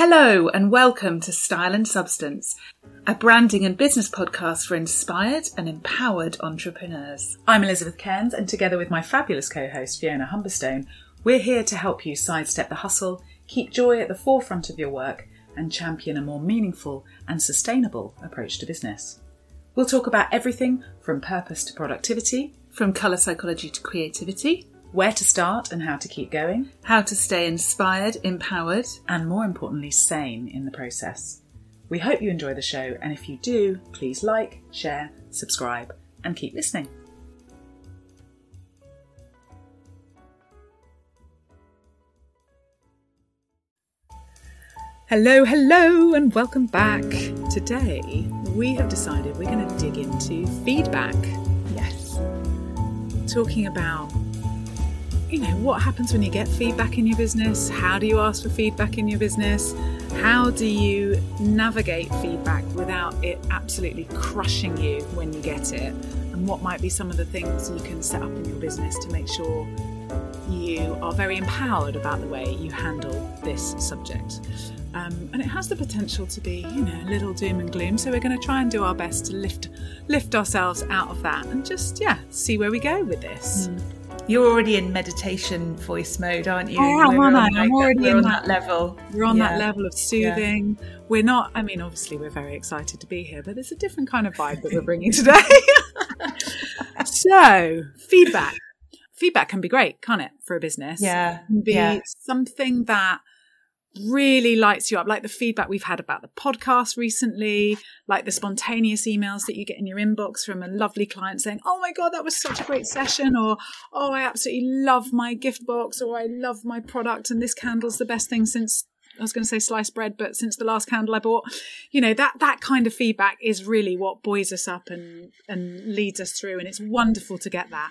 Hello and welcome to Style and Substance, a branding and business podcast for inspired and empowered entrepreneurs. I'm Elizabeth Cairns, and together with my fabulous co host Fiona Humberstone, we're here to help you sidestep the hustle, keep joy at the forefront of your work, and champion a more meaningful and sustainable approach to business. We'll talk about everything from purpose to productivity, From colour psychology to creativity, where to start and how to keep going, how to stay inspired, empowered. and more importantly, sane in the process. We hope you enjoy the show, and if you do, please like, share, subscribe, and keep listening. Hello, hello, and welcome back. Today, we have decided we're going to dig into feedback. Yes. Talking about, you know, what happens when you get feedback in your business? How do you ask for feedback in your business? How do you navigate feedback without it absolutely crushing you when you get it? And what might be some of the things you can set up in your business to make sure you are very empowered about the way you handle this subject. Um, and it has the potential to be, you know, a little doom and gloom. So we're going to try and do our best to lift lift ourselves out of that and just, yeah, see where we go with this. You're already in meditation voice mode, aren't you? I am, We're aren't on I? I'm already in on that- that level. We're on Yeah. that level of soothing. We're not, I mean, obviously, we're very excited to be here, but there's a different kind of vibe that we're bringing today. so, feedback. Feedback can be great, can't it, for a business? Yeah, It can be yeah. something that really lights you up, like the feedback we've had about the podcast recently, like the spontaneous emails that you get in your inbox from a lovely client saying, Oh my God, that was such a great session, or Oh, I absolutely love my gift box, or I love my product, and this candle's the best thing since. I was going to say sliced bread, but since the last candle I bought, you know that that kind of feedback is really what buoys us up and and leads us through, and it's wonderful to get that.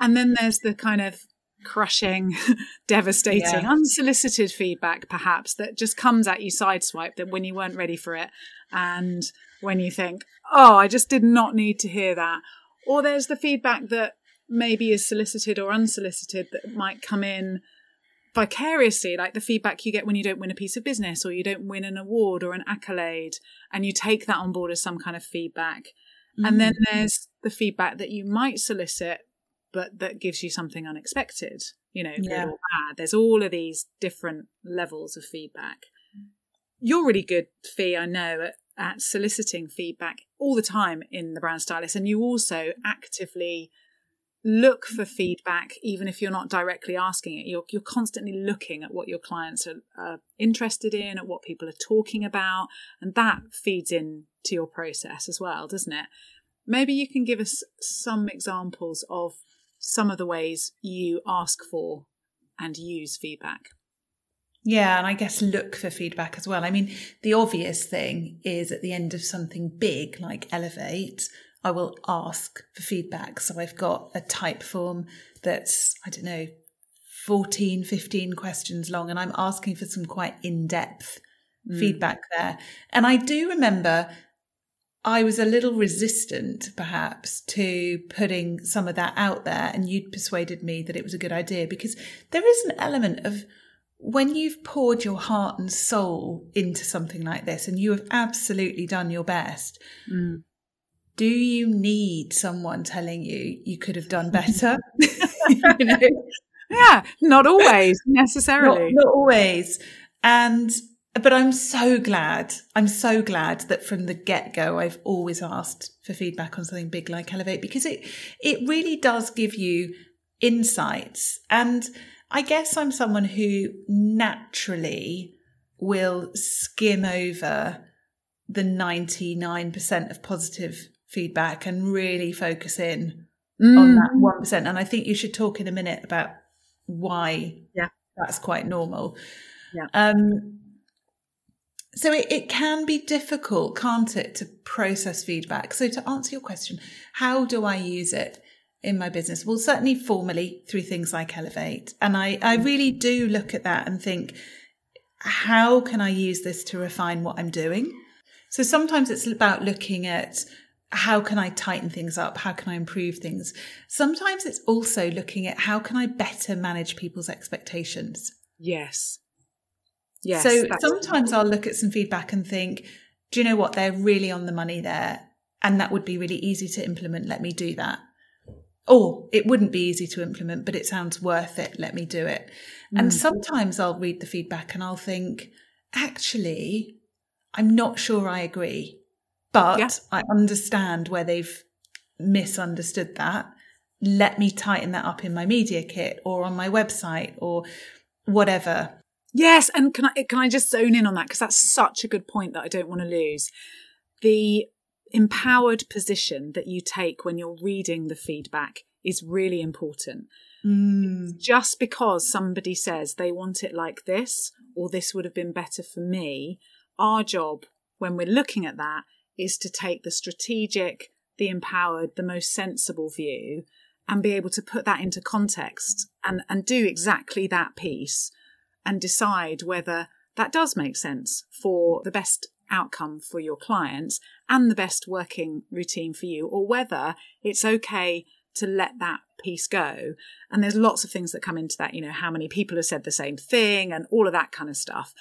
And then there's the kind of crushing, devastating, Yeah. unsolicited feedback, perhaps, that just comes at you sideswiped that when you weren't ready for it. And when you think, oh, I just did not need to hear that. Or there's the feedback that maybe is solicited or unsolicited that might come in vicariously, like the feedback you get when you don't win a piece of business or you don't win an award or an accolade, and you take that on board as some kind of feedback. And mm. then there's the feedback that you might solicit, but that gives you something unexpected, you know, Yeah. good or bad. There's all of these different levels of feedback. You're really good, Fee, I know, at, at soliciting feedback all the time in the brand stylist, and you also actively look for feedback, even if you're not directly asking it. You're, you're constantly looking at what your clients are, are interested in, at what people are talking about, and that feeds in to your process as well, doesn't it? Maybe you can give us some examples of some of the ways you ask for and use feedback. Yeah, and I guess look for feedback as well. I mean, the obvious thing is at the end of something big like Elevate, I will ask for feedback. So I've got a Typeform that's, I don't know, 14, 15 questions long, and I'm asking for some quite in depth mm. feedback there. And I do remember I was a little resistant, perhaps, to putting some of that out there, and you'd persuaded me that it was a good idea because there is an element of when you've poured your heart and soul into something like this and you have absolutely done your best, mm. do you need someone telling you you could have done better? you know, Yeah, not always not, necessarily. not always. And but I'm so glad. I'm so glad that from the get go, I've always asked for feedback on something big like Elevate because it it really does give you insights. And I guess I'm someone who naturally will skim over the 99% of positive feedback and really focus in on that 1%. And I think you should talk in a minute about why Yeah. that's quite normal. Yeah. Um, so it, it can be difficult, can't it, to process feedback? So to answer your question, how do I use it in my business? Well, certainly formally through things like Elevate. And I, I really do look at that and think, how can I use this to refine what I'm doing? So sometimes it's about looking at how can I tighten things up? How can I improve things? Sometimes it's also looking at how can I better manage people's expectations? Yes. Yes, so sometimes I'll look at some feedback and think, do you know what? They're really on the money there. And that would be really easy to implement. Let me do that. Or it wouldn't be easy to implement, but it sounds worth it. Let me do it. Mm. And sometimes I'll read the feedback and I'll think, actually, I'm not sure I agree, but yeah. I understand where they've misunderstood that. Let me tighten that up in my media kit or on my website or whatever. Yes, and can I can I just zone in on that because that's such a good point that I don't want to lose. The empowered position that you take when you're reading the feedback is really important. Mm. Just because somebody says they want it like this or this would have been better for me, our job when we're looking at that is to take the strategic, the empowered, the most sensible view and be able to put that into context and, and do exactly that piece and decide whether that does make sense for the best outcome for your clients and the best working routine for you, or whether it's okay to let that piece go. And there's lots of things that come into that, you know, how many people have said the same thing and all of that kind of stuff.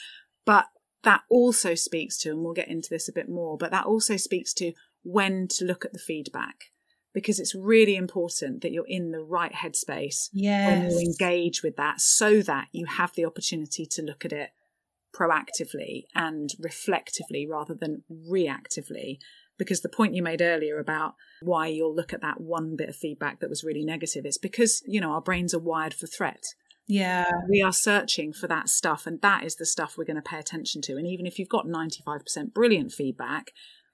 But that also speaks to, and we'll get into this a bit more, but that also speaks to when to look at the feedback because it's really important that you're in the right headspace yes. when you engage with that so that you have the opportunity to look at it proactively and reflectively rather than reactively. Because the point you made earlier about why you'll look at that one bit of feedback that was really negative is because, you know, our brains are wired for threat. Yeah. We are searching for that stuff, and that is the stuff we're going to pay attention to. And even if you've got 95% brilliant feedback,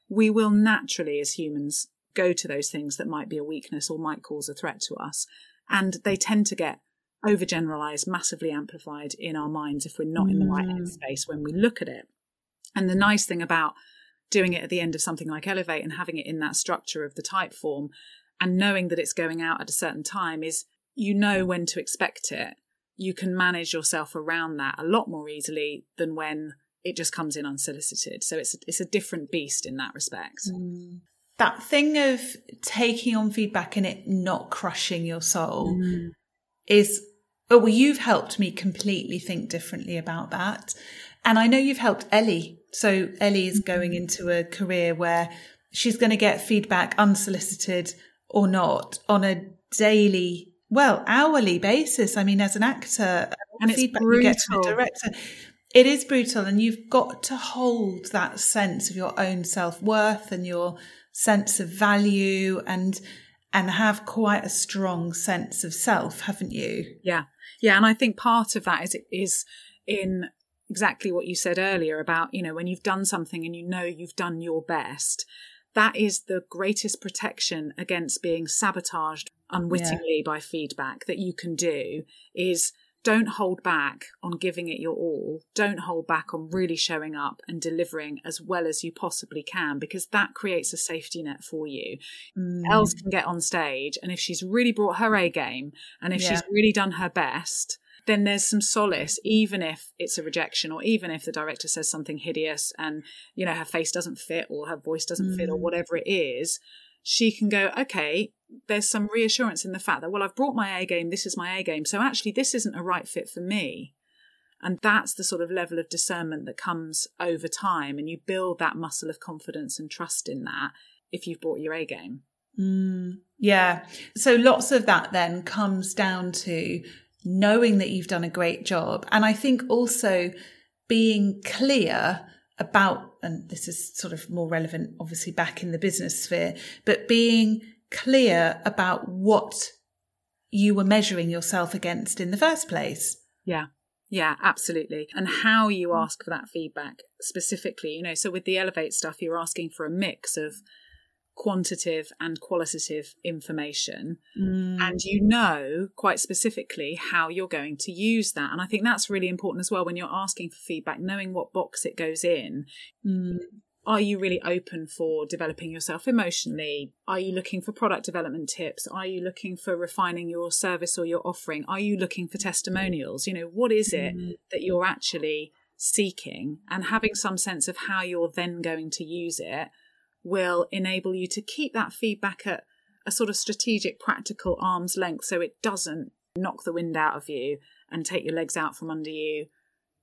we will naturally, as humans, go to those things that might be a weakness or might cause a threat to us. And they tend to get overgeneralized, massively amplified in our minds if we're not in the right mm. headspace when we look at it. And the nice thing about doing it at the end of something like Elevate and having it in that structure of the Typeform and knowing that it's going out at a certain time is you know when to expect it. You can manage yourself around that a lot more easily than when it just comes in unsolicited. So it's it's a different beast in that respect. Mm that thing of taking on feedback and it not crushing your soul mm. is oh, well you've helped me completely think differently about that. And i know you've helped ellie. So ellie is going mm-hmm. into a career where she's going to get feedback unsolicited or not on a daily well hourly basis. I mean as an actor and feedback you get from a director. It is brutal and you've got to hold that sense of your own self-worth and your sense of value and and have quite a strong sense of self, haven't you? Yeah. Yeah, and I think part of that is is in exactly what you said earlier about, you know, when you've done something and you know you've done your best, that is the greatest protection against being sabotaged unwittingly yeah. by feedback that you can do is don't hold back on giving it your all. Don't hold back on really showing up and delivering as well as you possibly can because that creates a safety net for you. Mm. Els can get on stage, and if she's really brought her A game and if yeah. she's really done her best, then there's some solace, even if it's a rejection or even if the director says something hideous and, you know, her face doesn't fit or her voice doesn't mm. fit or mm. whatever it is she can go, okay, there's some reassurance in the fact that, well, I've brought my A game, this is my A game. So actually, this isn't a right fit for me. And that's the sort of level of discernment that comes over time. And you build that muscle of confidence and trust in that if you've brought your A game. Mm, yeah. So lots of that then comes down to knowing that you've done a great job. And I think also being clear about, and this is sort of more relevant, obviously, back in the business sphere, but being clear about what you were measuring yourself against in the first place. Yeah. Yeah, absolutely. And how you ask for that feedback specifically, you know, so with the Elevate stuff, you're asking for a mix of quantitative and qualitative information. Mm. and you know quite specifically how you're going to use that. And i think that's really important as well when you're asking for feedback knowing what box it goes in. Mm. are you really open for developing yourself emotionally? Are you looking for product development tips? Are you looking for refining your service or your offering? Are you looking for testimonials? You know what is it mm. that you're actually seeking? And having some sense of how you're then going to use it will enable you to keep that feedback at a sort of strategic, practical arm's length so it doesn't knock the wind out of you and take your legs out from under you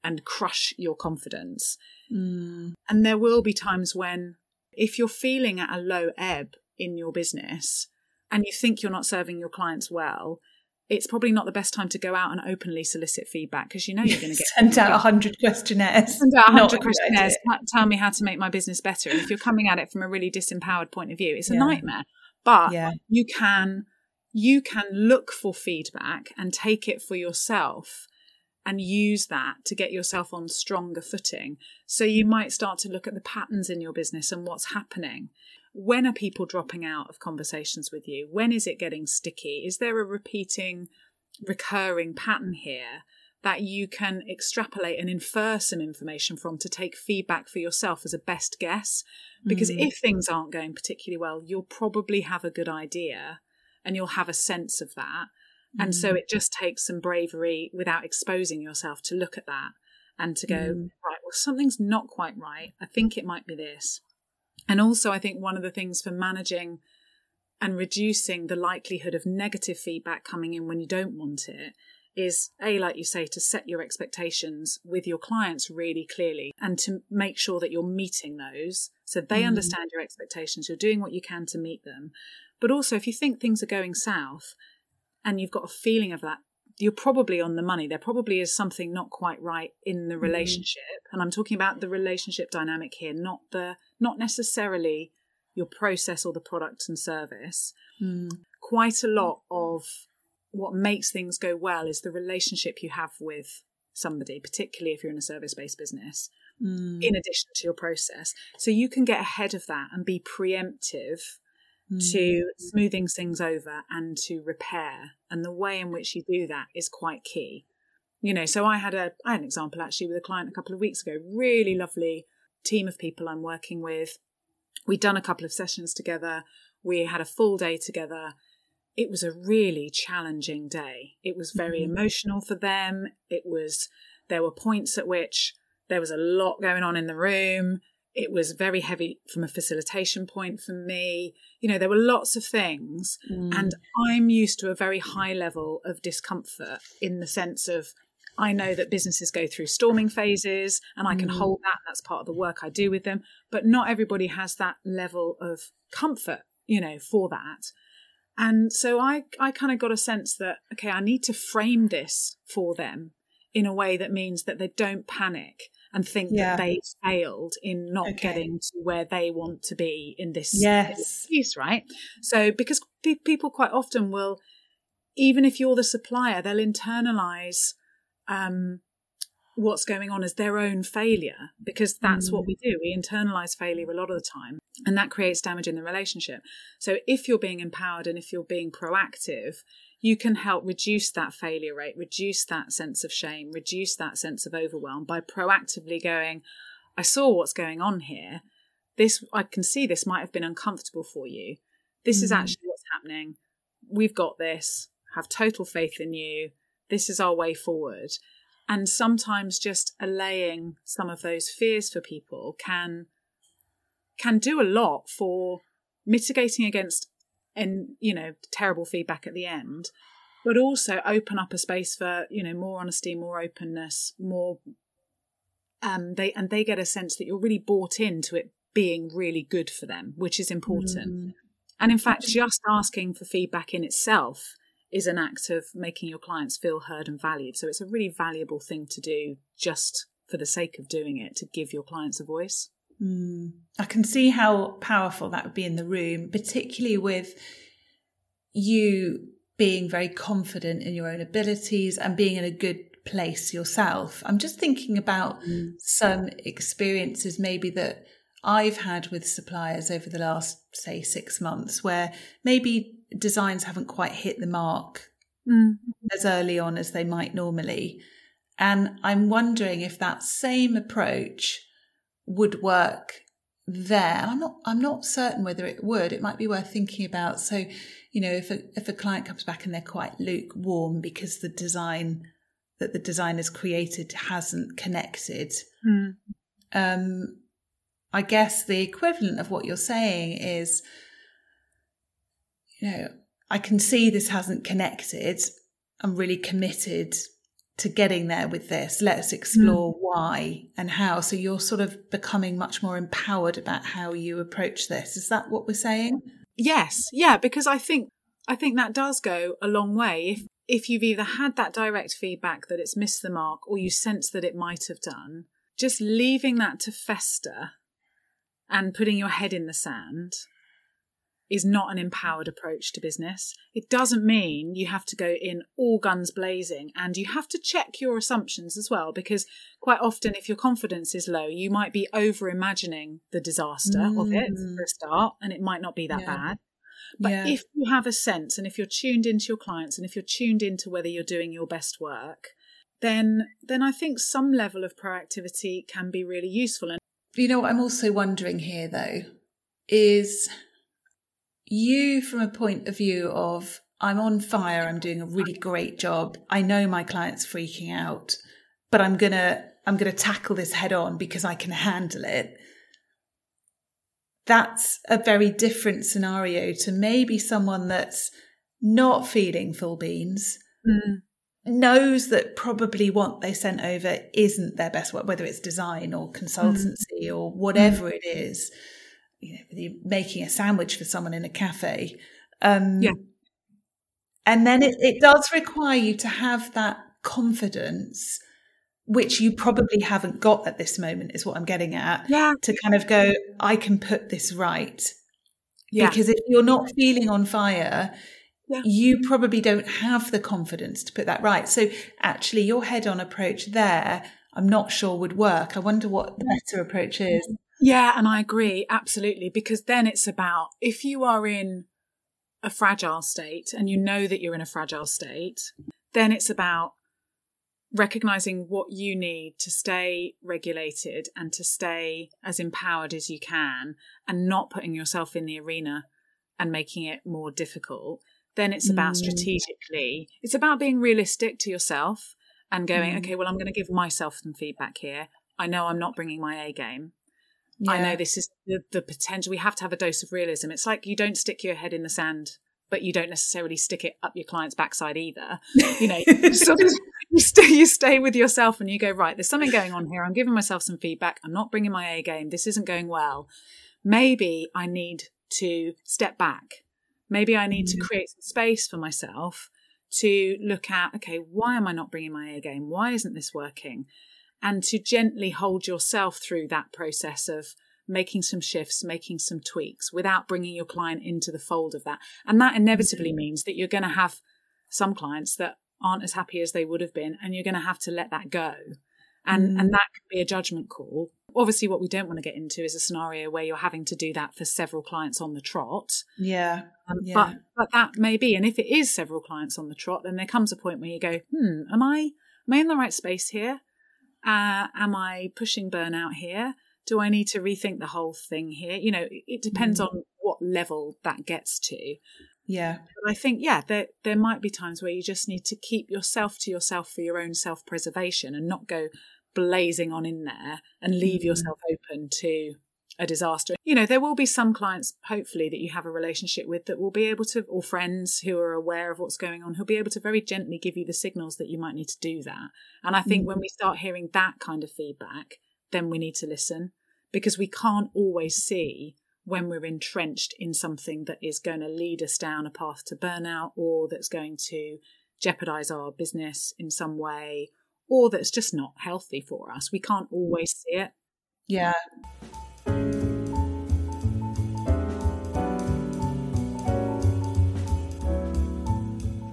and crush your confidence. Mm. And there will be times when, if you're feeling at a low ebb in your business and you think you're not serving your clients well, it's probably not the best time to go out and openly solicit feedback because you know you're going to get send out a hundred questionnaires. Send out a hundred questionnaires. Tell me how to make my business better. And if you're coming at it from a really disempowered point of view, it's a yeah. nightmare. But yeah. you can you can look for feedback and take it for yourself and use that to get yourself on stronger footing. So you might start to look at the patterns in your business and what's happening. When are people dropping out of conversations with you? When is it getting sticky? Is there a repeating, recurring pattern here that you can extrapolate and infer some information from to take feedback for yourself as a best guess? Because mm. if things aren't going particularly well, you'll probably have a good idea and you'll have a sense of that. Mm. And so mm. it just takes some bravery without exposing yourself to look at that and to go, mm. right, well, something's not quite right. I think it might be this. And also, I think one of the things for managing and reducing the likelihood of negative feedback coming in when you don't want it is a like you say to set your expectations with your clients really clearly and to make sure that you're meeting those so they mm. understand your expectations you're doing what you can to meet them but also if you think things are going south and you've got a feeling of that you're probably on the money there probably is something not quite right in the mm-hmm. relationship mm. and i'm talking about the relationship dynamic here not the not necessarily your process or the product and service mm. quite a lot of what makes things go well is the relationship you have with somebody, particularly if you're in a service based business, mm. in addition to your process. So you can get ahead of that and be preemptive mm. to smoothing things over and to repair. And the way in which you do that is quite key. You know, so I had a I had an example actually with a client a couple of weeks ago, really lovely team of people I'm working with. We'd done a couple of sessions together. We had a full day together it was a really challenging day. It was very mm-hmm. emotional for them. It was, there were points at which there was a lot going on in the room. It was very heavy from a facilitation point for me. You know, there were lots of things. Mm. And I'm used to a very high level of discomfort in the sense of I know that businesses go through storming phases and I can mm. hold that. That's part of the work I do with them. But not everybody has that level of comfort, you know, for that. And so I, I kind of got a sense that, okay, I need to frame this for them in a way that means that they don't panic and think yeah. that they failed in not okay. getting to where they want to be in this, yes. piece, right? So, because pe- people quite often will, even if you're the supplier, they'll internalize um, what's going on as their own failure because that's mm. what we do. We internalize failure a lot of the time, and that creates damage in the relationship. So, if you're being empowered and if you're being proactive, you can help reduce that failure rate, reduce that sense of shame, reduce that sense of overwhelm by proactively going, I saw what's going on here. This, I can see this might have been uncomfortable for you. This mm. is actually what's happening. We've got this. Have total faith in you. This is our way forward and sometimes just allaying some of those fears for people can can do a lot for mitigating against and you know terrible feedback at the end but also open up a space for you know more honesty more openness more um they and they get a sense that you're really bought into it being really good for them which is important mm. and in fact just asking for feedback in itself is an act of making your clients feel heard and valued. So it's a really valuable thing to do just for the sake of doing it to give your clients a voice. Mm. I can see how powerful that would be in the room, particularly with you being very confident in your own abilities and being in a good place yourself. I'm just thinking about mm. some experiences maybe that I've had with suppliers over the last, say, six months where maybe designs haven't quite hit the mark mm. as early on as they might normally. And I'm wondering if that same approach would work there. I'm not I'm not certain whether it would. It might be worth thinking about. So, you know, if a if a client comes back and they're quite lukewarm because the design that the designer's created hasn't connected, mm. um, I guess the equivalent of what you're saying is you know, I can see this hasn't connected. I'm really committed to getting there with this. Let's explore mm. why and how. So you're sort of becoming much more empowered about how you approach this. Is that what we're saying? Yes. Yeah, because I think I think that does go a long way. If if you've either had that direct feedback that it's missed the mark or you sense that it might have done, just leaving that to fester and putting your head in the sand is not an empowered approach to business. It doesn't mean you have to go in all guns blazing and you have to check your assumptions as well because quite often if your confidence is low, you might be over imagining the disaster mm. of it mm. for a start and it might not be that yeah. bad. But yeah. if you have a sense and if you're tuned into your clients and if you're tuned into whether you're doing your best work, then then I think some level of proactivity can be really useful. And you know I'm also wondering here though is you from a point of view of I'm on fire, I'm doing a really great job. I know my client's freaking out, but I'm going to I'm going to tackle this head on because I can handle it. That's a very different scenario to maybe someone that's not feeling full beans, mm. knows that probably what they sent over isn't their best work, whether it's design or consultancy mm. or whatever mm. it is you know, making a sandwich for someone in a cafe. Um, yeah. And then it, it does require you to have that confidence, which you probably haven't got at this moment, is what I'm getting at. Yeah. To kind of go, I can put this right. Yeah. Because if you're not feeling on fire, yeah. you probably don't have the confidence to put that right. So actually, your head on approach there, I'm not sure would work. I wonder what the better approach is. Yeah, and I agree absolutely because then it's about if you are in a fragile state and you know that you're in a fragile state, then it's about recognizing what you need to stay regulated and to stay as empowered as you can and not putting yourself in the arena and making it more difficult. Then it's about mm. strategically, it's about being realistic to yourself and going, mm. okay, well, I'm going to give myself some feedback here. I know I'm not bringing my A game. Yeah. I know this is the, the potential. We have to have a dose of realism. It's like you don't stick your head in the sand, but you don't necessarily stick it up your client's backside either. You know, sort of, you, stay, you stay with yourself and you go, right, there's something going on here. I'm giving myself some feedback. I'm not bringing my A game. This isn't going well. Maybe I need to step back. Maybe I need mm. to create some space for myself to look at, okay, why am I not bringing my A game? Why isn't this working? And to gently hold yourself through that process of making some shifts, making some tweaks without bringing your client into the fold of that. And that inevitably mm-hmm. means that you're going to have some clients that aren't as happy as they would have been, and you're going to have to let that go. And, mm. and that can be a judgment call. Obviously, what we don't want to get into is a scenario where you're having to do that for several clients on the trot. Yeah. Um, yeah. But, but that may be. And if it is several clients on the trot, then there comes a point where you go, hmm, am I, am I in the right space here? Uh, am I pushing burnout here? Do I need to rethink the whole thing here? You know, it depends mm. on what level that gets to. Yeah. But I think, yeah, there, there might be times where you just need to keep yourself to yourself for your own self preservation and not go blazing on in there and leave mm. yourself open to a disaster. You know, there will be some clients, hopefully, that you have a relationship with that will be able to, or friends who are aware of what's going on, who'll be able to very gently give you the signals that you might need to do that. And I think mm. when we start hearing that kind of feedback, then we need to listen because we can't always see when we're entrenched in something that is going to lead us down a path to burnout or that's going to jeopardize our business in some way or that's just not healthy for us. We can't always see it. Yeah.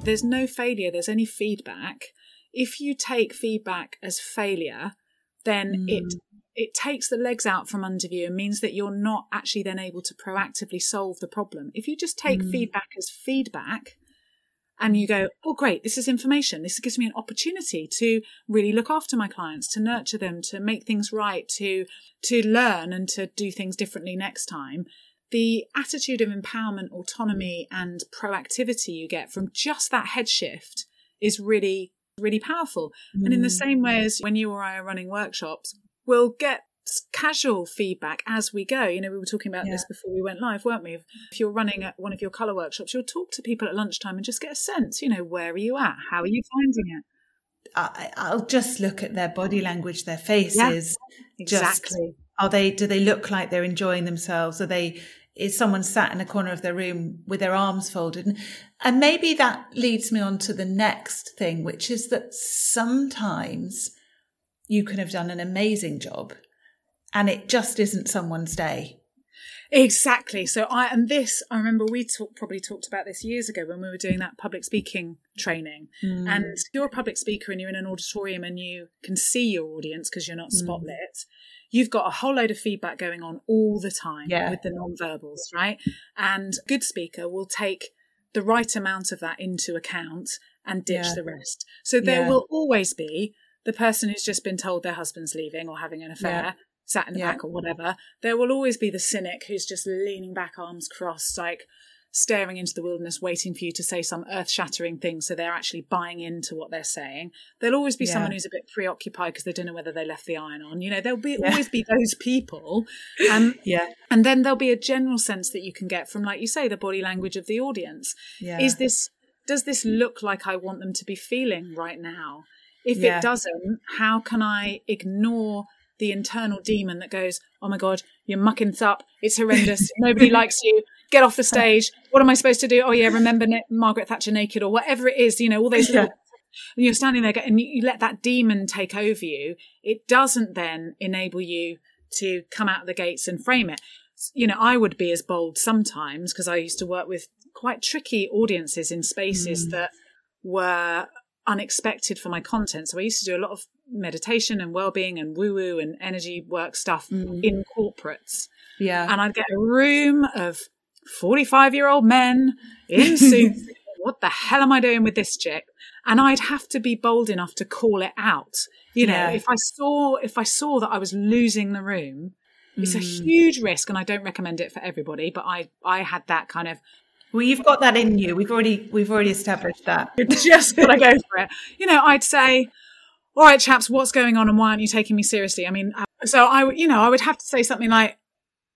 There's no failure, there's only feedback. If you take feedback as failure, then mm. it it takes the legs out from under you and means that you're not actually then able to proactively solve the problem. If you just take mm. feedback as feedback and you go, oh, great, this is information. This gives me an opportunity to really look after my clients, to nurture them, to make things right, to, to learn and to do things differently next time. The attitude of empowerment, autonomy, and proactivity you get from just that head shift is really, really powerful. Mm. And in the mm. same way as when you or I are running workshops, we'll get casual feedback as we go. You know, we were talking about yeah. this before we went live, weren't we? If you're running at one of your colour workshops, you'll talk to people at lunchtime and just get a sense, you know, where are you at? How are you finding it? I, will just look at their body language, their faces. Yeah, exactly. Just, are they? Do they look like they're enjoying themselves? Are they? Is someone sat in a corner of their room with their arms folded? And, and maybe that leads me on to the next thing, which is that sometimes you can have done an amazing job, and it just isn't someone's day. Exactly. So I and this I remember we talk, probably talked about this years ago when we were doing that public speaking training. Mm. And you're a public speaker and you're in an auditorium and you can see your audience because you're not mm. You've got a whole load of feedback going on all the time yeah. with the non-verbals, right? And good speaker will take the right amount of that into account and ditch yeah. the rest. So there yeah. will always be the person who's just been told their husband's leaving or having an affair sat in the yeah. back or whatever, there will always be the cynic who's just leaning back, arms crossed, like staring into the wilderness, waiting for you to say some earth shattering thing so they're actually buying into what they're saying. There'll always be yeah. someone who's a bit preoccupied because they don't know whether they left the iron on. You know, there'll be yeah. always be those people. Um, yeah. And then there'll be a general sense that you can get from, like you say, the body language of the audience. Yeah. Is this, does this look like I want them to be feeling right now? If it doesn't, how can I ignore the internal demon that goes, "Oh my god, you're mucking this up. It's horrendous. Nobody likes you. Get off the stage. What am I supposed to do? Oh yeah, remember Margaret Thatcher naked or whatever it is. You know, all those. Yeah. and you're standing there and you let that demon take over you. It doesn't then enable you to come out of the gates and frame it. You know, I would be as bold sometimes because I used to work with quite tricky audiences in spaces mm. that were unexpected for my content. So I used to do a lot of meditation and well-being and woo-woo and energy work stuff mm. in corporates. Yeah. And I'd get a room of 45-year-old men in suits. what the hell am I doing with this chick? And I'd have to be bold enough to call it out. You know, yeah. if I saw if I saw that I was losing the room, it's a mm. huge risk and I don't recommend it for everybody, but I I had that kind of well, you've got that in you. We've already we've already established that. you just gotta go for it. You know, I'd say, all right, chaps, what's going on, and why aren't you taking me seriously? I mean, uh, so I, you know, I would have to say something like,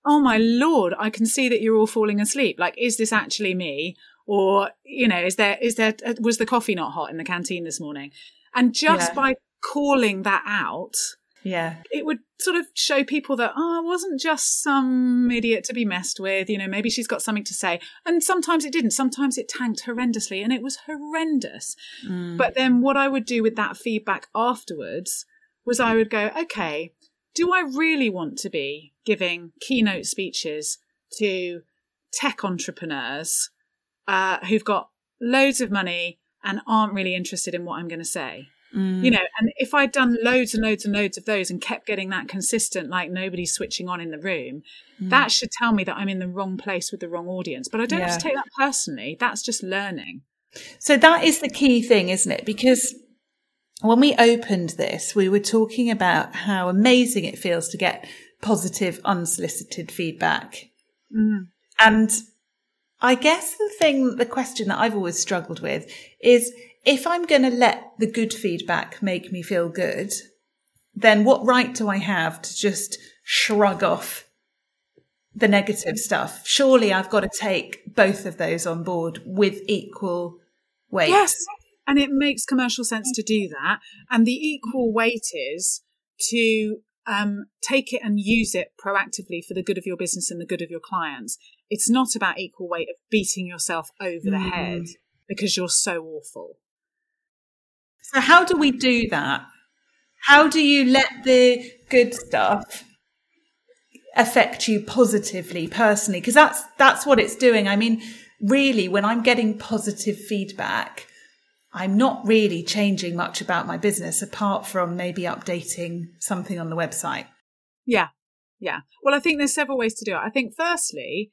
"Oh my lord, I can see that you're all falling asleep. Like, is this actually me, or you know, is there is there uh, was the coffee not hot in the canteen this morning?" And just yeah. by calling that out, yeah. It would sort of show people that, oh, I wasn't just some idiot to be messed with. You know, maybe she's got something to say. And sometimes it didn't. Sometimes it tanked horrendously and it was horrendous. Mm. But then what I would do with that feedback afterwards was I would go, okay, do I really want to be giving keynote speeches to tech entrepreneurs uh, who've got loads of money and aren't really interested in what I'm going to say? Mm. You know, and if I'd done loads and loads and loads of those and kept getting that consistent, like nobody's switching on in the room, mm. that should tell me that I'm in the wrong place with the wrong audience. But I don't yeah. have to take that personally. That's just learning. So that is the key thing, isn't it? Because when we opened this, we were talking about how amazing it feels to get positive, unsolicited feedback. Mm. And I guess the thing, the question that I've always struggled with is if I'm going to let the good feedback make me feel good, then what right do I have to just shrug off the negative stuff? Surely I've got to take both of those on board with equal weight. Yes. And it makes commercial sense to do that. And the equal weight is to um, take it and use it proactively for the good of your business and the good of your clients. It's not about equal weight of beating yourself over mm. the head because you're so awful. So how do we do that? How do you let the good stuff affect you positively personally? Because that's that's what it's doing. I mean, really, when I'm getting positive feedback, I'm not really changing much about my business apart from maybe updating something on the website. Yeah. Yeah. Well, I think there's several ways to do it. I think firstly,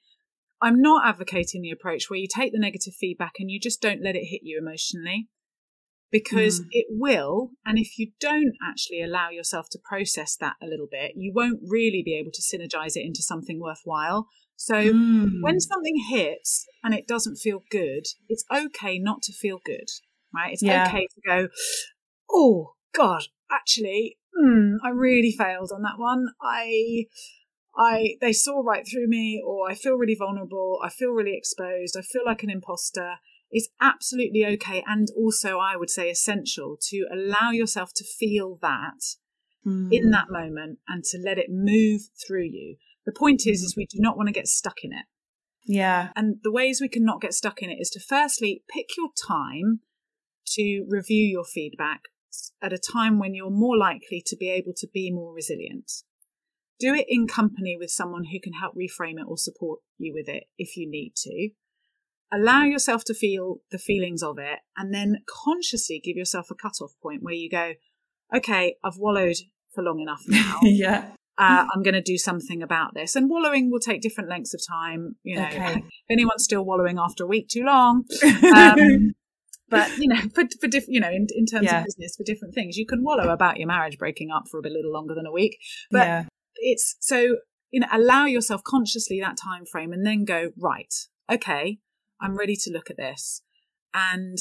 I'm not advocating the approach where you take the negative feedback and you just don't let it hit you emotionally because mm. it will. And if you don't actually allow yourself to process that a little bit, you won't really be able to synergize it into something worthwhile. So mm. when something hits and it doesn't feel good, it's okay not to feel good, right? It's yeah. okay to go, oh God, actually, mm, I really failed on that one. I, I, they saw right through me, or I feel really vulnerable. I feel really exposed. I feel like an imposter it's absolutely okay and also I would say essential to allow yourself to feel that mm. in that moment and to let it move through you. The point is, is we do not want to get stuck in it. Yeah. And the ways we can not get stuck in it is to firstly pick your time to review your feedback at a time when you're more likely to be able to be more resilient. Do it in company with someone who can help reframe it or support you with it if you need to. Allow yourself to feel the feelings of it and then consciously give yourself a cutoff point where you go, okay, I've wallowed for long enough now. yeah. Uh, I'm going to do something about this. And wallowing will take different lengths of time. You know, okay. if anyone's still wallowing after a week too long, um, but you know, for for diff- you know, in, in terms yeah. of business, for different things, you can wallow about your marriage breaking up for a bit little longer than a week. But yeah. it's so you know, allow yourself consciously that time frame, and then go right. Okay, I'm ready to look at this, and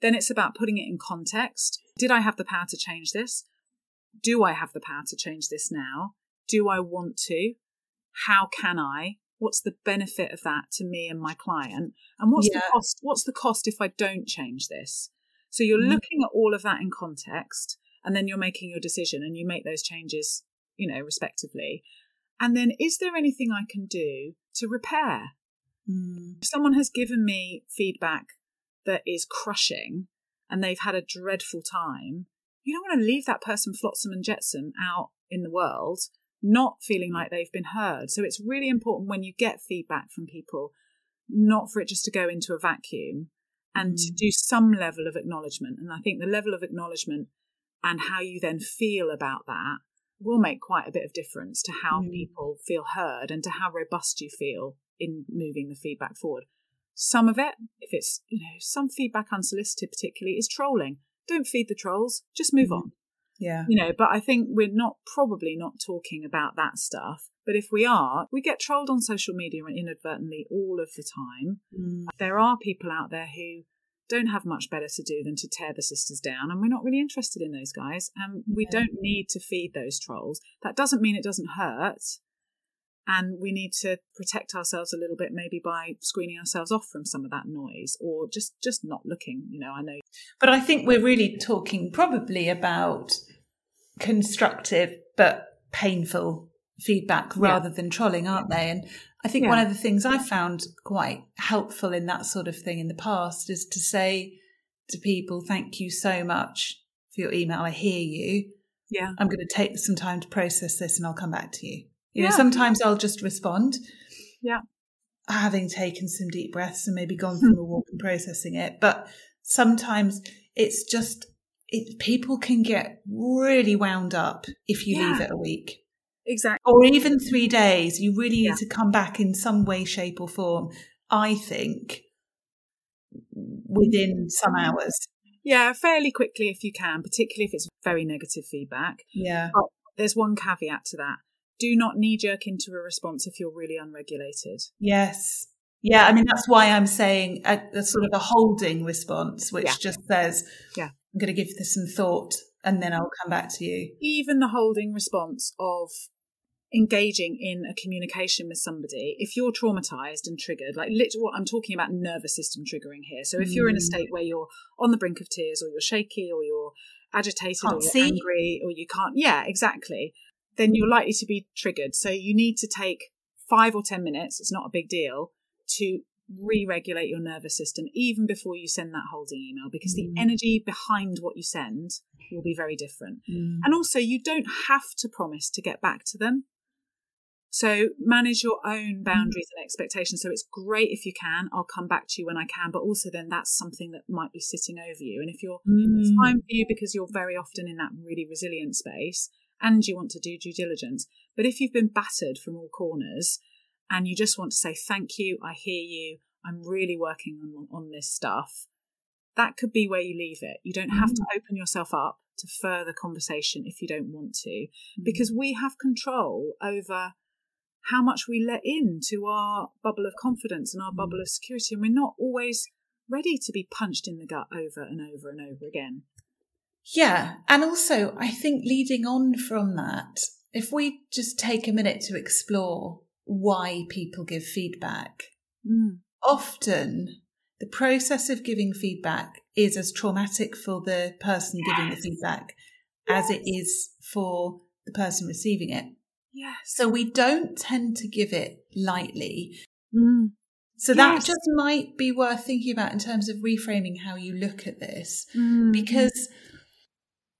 then it's about putting it in context. Did I have the power to change this? Do I have the power to change this now? Do I want to? How can I? What's the benefit of that to me and my client? And what's yeah. the cost? What's the cost if I don't change this? So you're mm looking at all of that in context, and then you're making your decision, and you make those changes, you know, respectively. And then, is there anything I can do to repair? Mm. If someone has given me feedback that is crushing, and they've had a dreadful time, you don't want to leave that person flotsam and jetsam out in the world not feeling like they've been heard. So it's really important when you get feedback from people, not for it just to go into a vacuum and mm. to do some level of acknowledgement. And I think the level of acknowledgement and how you then feel about that will make quite a bit of difference to how mm. people feel heard and to how robust you feel in moving the feedback forward. Some of it, if it's, you know, some feedback unsolicited particularly, is trolling. Don't feed the trolls, just move mm. on. Yeah. You know, but I think we're not probably not talking about that stuff. But if we are, we get trolled on social media inadvertently all of the time. Mm. There are people out there who don't have much better to do than to tear the sisters down, and we're not really interested in those guys. And we yeah. don't need to feed those trolls. That doesn't mean it doesn't hurt. And we need to protect ourselves a little bit, maybe by screening ourselves off from some of that noise, or just just not looking. You know, I know. But I think we're really talking probably about constructive but painful feedback rather yeah. than trolling, aren't they? And I think yeah. one of the things I found quite helpful in that sort of thing in the past is to say to people, thank you so much for your email. I hear you. Yeah. I'm going to take some time to process this and I'll come back to you. You yeah. know, sometimes I'll just respond. Yeah. Having taken some deep breaths and maybe gone for a walk and processing it. But sometimes it's just it, people can get really wound up if you yeah. leave it a week. Exactly. Or even three days. You really yeah. need to come back in some way, shape, or form, I think, within some hours. Yeah, fairly quickly if you can, particularly if it's very negative feedback. Yeah. But there's one caveat to that. Do not knee jerk into a response if you're really unregulated. Yes. Yeah, I mean that's why I'm saying a, a sort of a holding response, which yeah. just says, "Yeah, I'm going to give this some thought and then I'll come back to you. Even the holding response of engaging in a communication with somebody, if you're traumatized and triggered, like literally, what I'm talking about nervous system triggering here. So if mm. you're in a mm. state where you're on the brink of tears or you're shaky or you're agitated can't or you're see. angry or you can't, yeah, exactly, then you're likely to be triggered. So you need to take five or 10 minutes, it's not a big deal, to re-regulate your nervous system even before you send that holding email because mm. the energy behind what you send will be very different mm. and also you don't have to promise to get back to them so manage your own mm. boundaries mm. and expectations so it's great if you can i'll come back to you when i can but also then that's something that might be sitting over you and if you're it's fine for you because you're very often in that really resilient space and you want to do due diligence but if you've been battered from all corners and you just want to say, Thank you, I hear you, I'm really working on, on this stuff, that could be where you leave it. You don't have mm. to open yourself up to further conversation if you don't want to, mm. because we have control over how much we let in to our bubble of confidence and our mm. bubble of security. And we're not always ready to be punched in the gut over and over and over again. Yeah. And also, I think leading on from that, if we just take a minute to explore why people give feedback. Mm. Often the process of giving feedback is as traumatic for the person giving the feedback as it is for the person receiving it. Yes. So we don't tend to give it lightly. Mm. So that Yes. just might be worth thinking about in terms of reframing how you look at this. Mm. Because,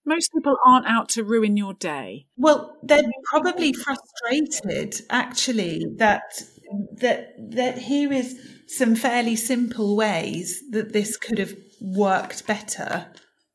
most people aren't out to ruin your day. well, they're probably frustrated actually that that that here is some fairly simple ways that this could have worked better.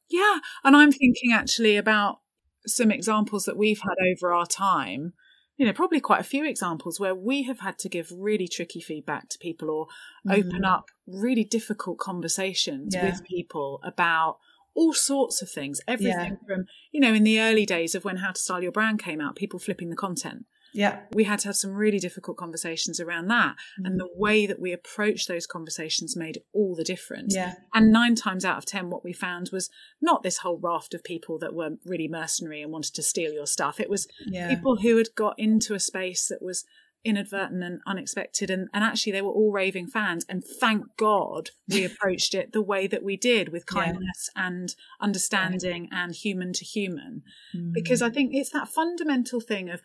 Yeah. And I'm thinking actually about some examples that we've had over our time. You know, probably quite a few examples where we have had to give really tricky feedback to people or open mm-hmm. up really difficult conversations Yeah. with people about all sorts of things. Everything from, you know, in the early days of when How to Style Your Brand came out, people flipping the content. Yeah. We had to have some really difficult conversations around that. And mm. the way that we approached those conversations made all the difference. Yeah. And nine times out of ten, what we found was not this whole raft of people that were really mercenary and wanted to steal your stuff. It was Yeah. people who had got into a space that was inadvertent and unexpected. And, and actually, they were all raving fans. And thank God we approached it the way that we did with Yeah. kindness and understanding and human to human. Mm. Because I think it's that fundamental thing of,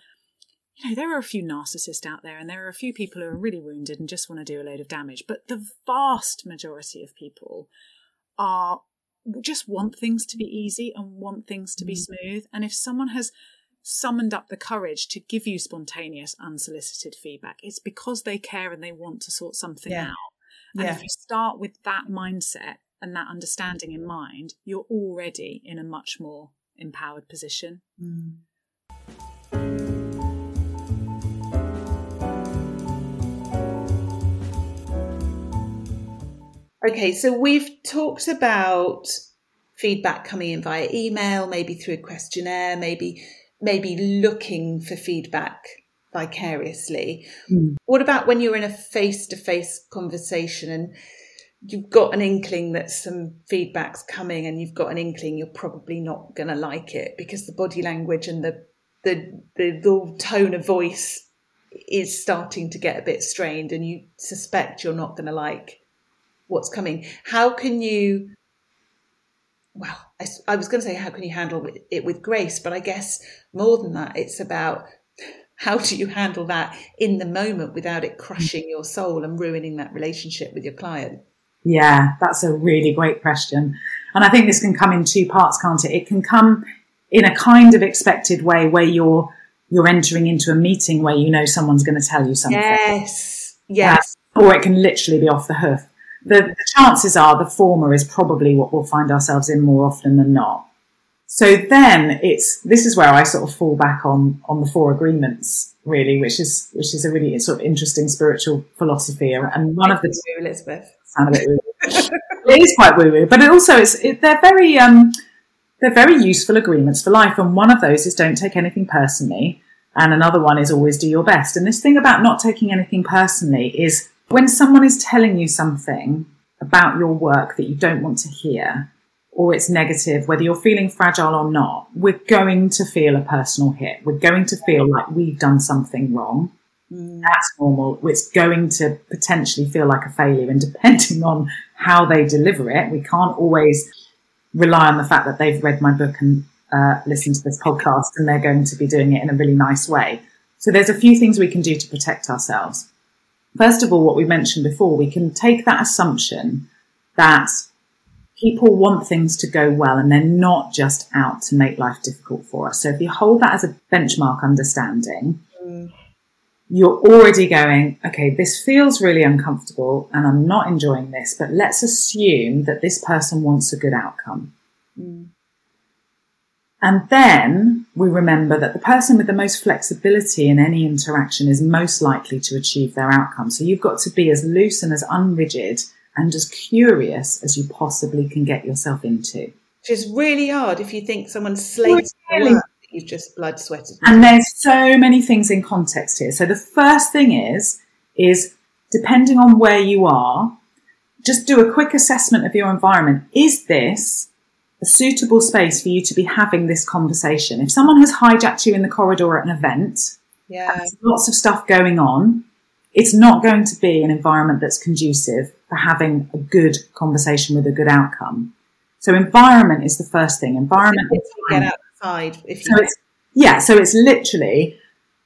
you know, there are a few narcissists out there and there are a few people who are really wounded and just want to do a load of damage. But the vast majority of people are just want things to be easy and want things to be smooth. And if someone has summoned up the courage to give you spontaneous, unsolicited feedback, it's because they care and they want to sort something Yeah. out. And Yeah. if you start with that mindset and that understanding in mind, you're already in a much more empowered position. Mm. Okay, so we've talked about feedback coming in via email, maybe through a questionnaire, maybe maybe looking for feedback vicariously. Hmm. What about when you're in a face-to-face conversation and you've got an inkling that some feedback's coming and you've got an inkling you're probably not going to like it because the body language and the, the the the tone of voice is starting to get a bit strained and you suspect you're not going to like what's coming how can you well I was going to say how can you handle it- it with grace but i guess more than that it's about how do you handle that in the moment without it crushing your soul and ruining that relationship with your client Yeah, that's a really great question. And I think this can come in two parts, can't it? It can come in a kind of expected way where you're you're entering into a meeting where you know someone's going to tell you something. yes yes Or it can literally be off the hoof. The, the chances are the former is probably what we'll find ourselves in more often than not. So then it's this is where I sort of fall back on on the four agreements really, which is which is a really sort of interesting spiritual philosophy. And one of the two elizabeth sound a bit woo it is quite woo woo, but it also it's It, they're very um, they're very useful agreements for life. And one of those is don't take anything personally, and another one is always do your best. And this thing about not taking anything personally is when someone is telling you something about your work that you don't want to hear, or it's negative, whether you're feeling fragile or not, we're going to feel a personal hit. We're going to feel like we've done something wrong that's normal. It's going to potentially feel like a failure, and depending on how they deliver it, we can't always rely on the fact that they've read my book and uh, listened to this podcast, and they're going to be doing it in a really nice way. So there's a few things we can do to protect ourselves. First of all, what we mentioned before, we can take that assumption that people want things to go well and they're not just out to make life difficult for us. So if you hold that as a benchmark understanding, you're already going, okay, this feels really uncomfortable and I'm not enjoying this, but let's assume that this person wants a good outcome. Mm. And then we remember that the person with the most flexibility in any interaction is most likely to achieve their outcome. So you've got to be as loose and as unrigid and as curious as you possibly can get yourself into. which is really hard if you think someone's slated Really? that you've just blood sweated And there's so many things in context here. So the first thing is, is depending on where you are, just do a quick assessment of your environment. Is this a suitable space for you to be having this conversation? If someone has hijacked you in the corridor at an event, yeah lots of stuff going on, it's not going to be an environment that's conducive for having a good conversation with a good outcome. So environment is the first thing. Environment get outside if you so it's, yeah, so it's literally,